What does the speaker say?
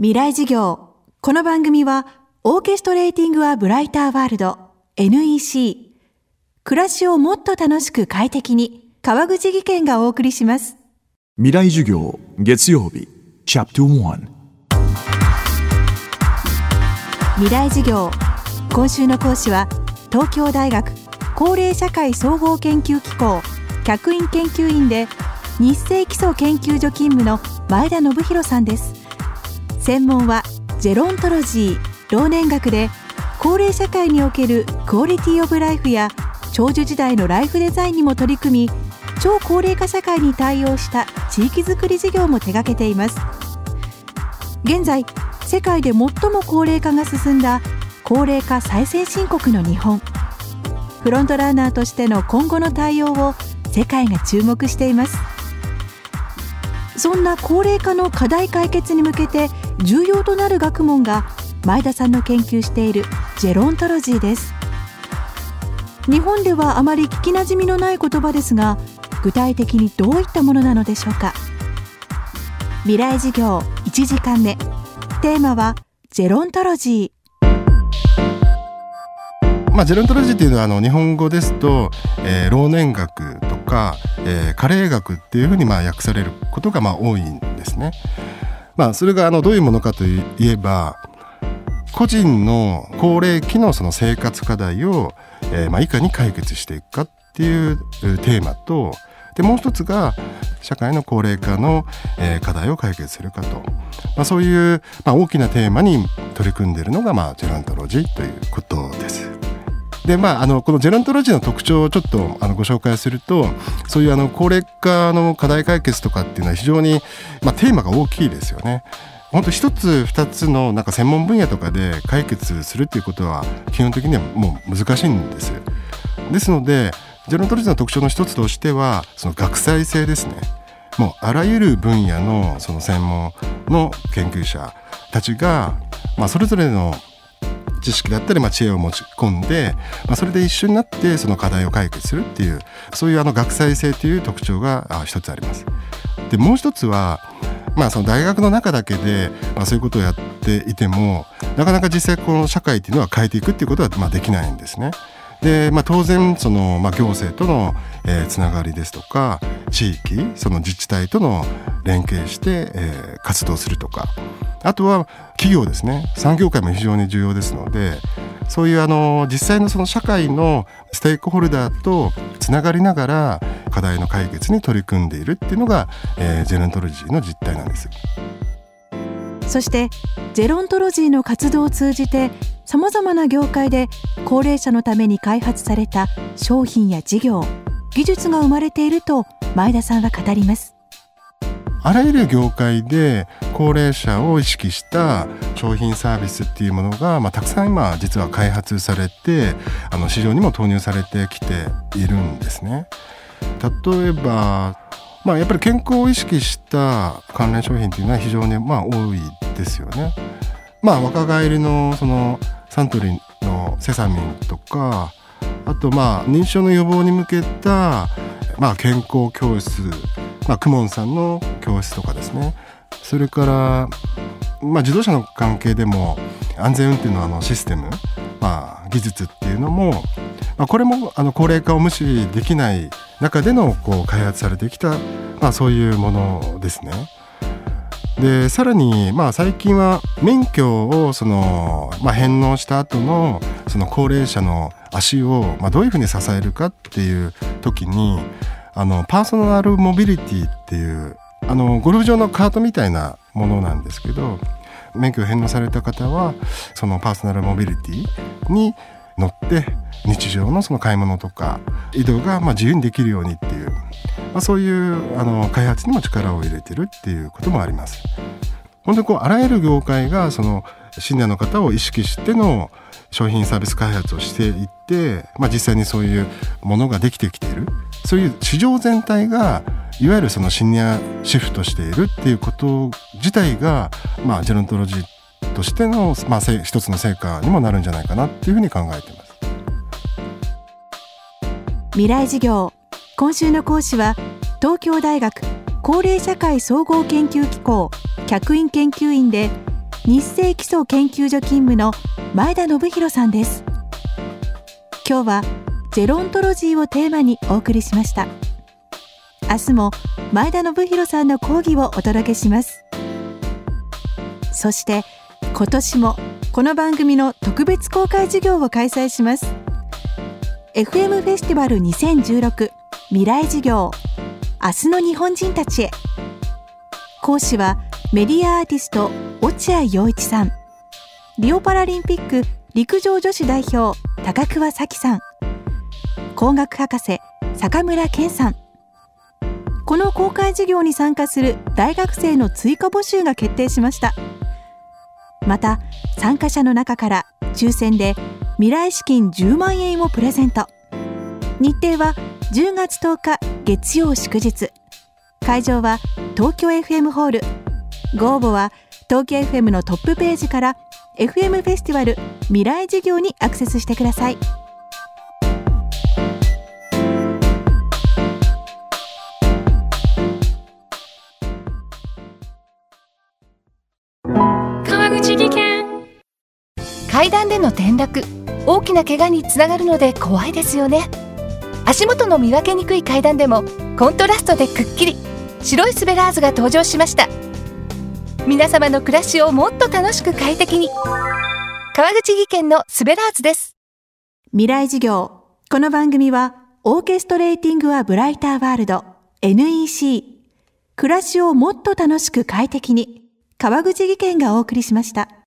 未来事業。この番組はオーケストレーティング・ア・ブライター・ワールド NEC 暮らしをもっと楽しく快適に川口義賢がお送りします。未来授業月曜日チャプト1未来事業。今週の講師は東京大学高齢社会総合研究機構客員研究員で日清基礎研究所勤務の前田信弘さんです専門はジェロントロジー老年学で高齢社会におけるクオリティオブライフや長寿時代のライフデザインにも取り組み超高齢化社会に対応した地域づくり事業も手掛けています。現在世界で最も高齢化が進んだ高齢化最先進国の日本。フロントランナーとしての今後の対応を世界が注目しています。そんな高齢化の課題解決に向けて重要となる学問が前田さんの研究しているジェロントロジーです。日本ではあまり聞きなじみのない言葉ですが具体的にどういったものなのでしょうか。未来事業1時間目。テーマはジェロントロジー。まあ、ジェロントロジーっていうのはあの日本語ですと、えー、老年学とか、えー、加齢学っていうふうにまあ訳されることがまあ多いんですね。まあ、それがあのどういうものかといえば個人の高齢期のその生活課題を、えー、まあいかに解決していくかっていうテーマとでもう一つが社会の高齢化の、えー、課題を解決するかと、まあ、そういう、まあ、大きなテーマに取り組んでいるのが、まあ、ジェラントロジーということです。でまあ、あのこのジェラントロジーの特徴をちょっとあのご紹介するとそういうあの高齢化の課題解決とかっていうのは非常に、まあ、テーマが大きいですよね。本当一つ二つのなんか専門分野とかで解決するっていうことは基本的にはもう難しいんです。ですのでジェロントロジーの特徴の一つとしてはその学際性ですね。もうあらゆる分野のその専門の研究者たちが、まあ、それぞれの知識だったり、まあ、知恵を持ち込んで、まあ、それで一緒になってその課題を解決するっていうそういうあの学際性という特徴が一つあります。でもう一つはまあ、その大学の中だけで、まあ、そういうことをやっていてもなかなか実際この社会っていうのは変えていくっていうことはまあできないんですね。で、まあ、当然その、まあ、行政との、えー、つながりですとか地域その自治体との連携して、えー、活動するとかあとは企業ですね産業界も非常に重要ですのでそういうあの実際のその社会のステークホルダーとつながりながら課題の解決に取り組んでいるっていうのが、えー、ジェロントロジーの実態なんです。そしてジェロントロジーの活動を通じてさまざまな業界で高齢者のために開発された商品や事業技術が生まれていると前田さんは語ります。あらゆる業界で高齢者を意識した商品サービスっていうものが、まあ、たくさん今実は開発されてあの市場にも投入されてきているんですね。例えばまあ、やっぱり健康を意識した関連商品っていうのは非常にまあ多いですよね。まあ、若返りのそのサントリーのセサミンとかあとまあ認知症の予防に向けたまあ健康教室まあ、クモンさんの教室とかですねそれから、まあ、自動車の関係でも安全運転のあのシステム、まあ、技術っていうのも、まあ、これもあの高齢化を無視できない中でのこう開発されてきた、まあ、そういうものですね。でさらに、まあ、最近は免許をその、まあ、返納した後のその高齢者の足を、まあ、どういうふうに支えるかっていう時にあのパーソナルモビリティっていうあのゴルフ場のカートみたいなものなんですけど免許を返納された方はそのパーソナルモビリティに乗って日常のその買い物とか移動がまあ自由にできるようにっていう、まあ、そういうあの開発にも力を入れてるっていうこともあります。本当にこうあらゆる業界がそのシニアの方を意識しての商品サービス開発をしていって、まあ、実際にそういうものができてきているそういう市場全体がいわゆるそのシニアシフトしているっていうこと自体が、まあ、ジェロントロジーとしての、まあ、一つの成果にもなるんじゃないかなっていうふうに考えています。未来事業今週の講師は東京大学高齢社会総合研究機構客員研究員で日清基礎研究所勤務の前田信弘さんです。今日はジェロントロジーをテーマにお送りしました。明日も前田信弘さんの講義をお届けします。そして今年もこの番組の特別公開授業を開催します。FM フェスティバル2016未来授業。明日の日本人たちへ。講師はメディアアーティスト落合陽一さん。リオパラリンピック陸上女子代表高桑早紀さん。工学博士坂村健さん。この公開授業に参加する大学生の追加募集が決定しました。また参加者の中から抽選で未来資金10万円をプレゼント。日程は10月10日月曜祝日会場は東京 FM ホール。ご応募は東京 FM のトップページから FM フェスティバル未来事業にアクセスしてください。川口技研。階段での転落。大きな怪我につながるので怖いですよね足元の見分けにくい階段でもコントラストでくっきり白いスベラーズが登場しました。皆様の暮らしをもっと楽しく快適に。川口技研のスベラーズです。未来事業。この番組はオーケストレーティング・ア・ブライター・ワールド NEC 暮らしをもっと楽しく快適に川口技研がお送りしました。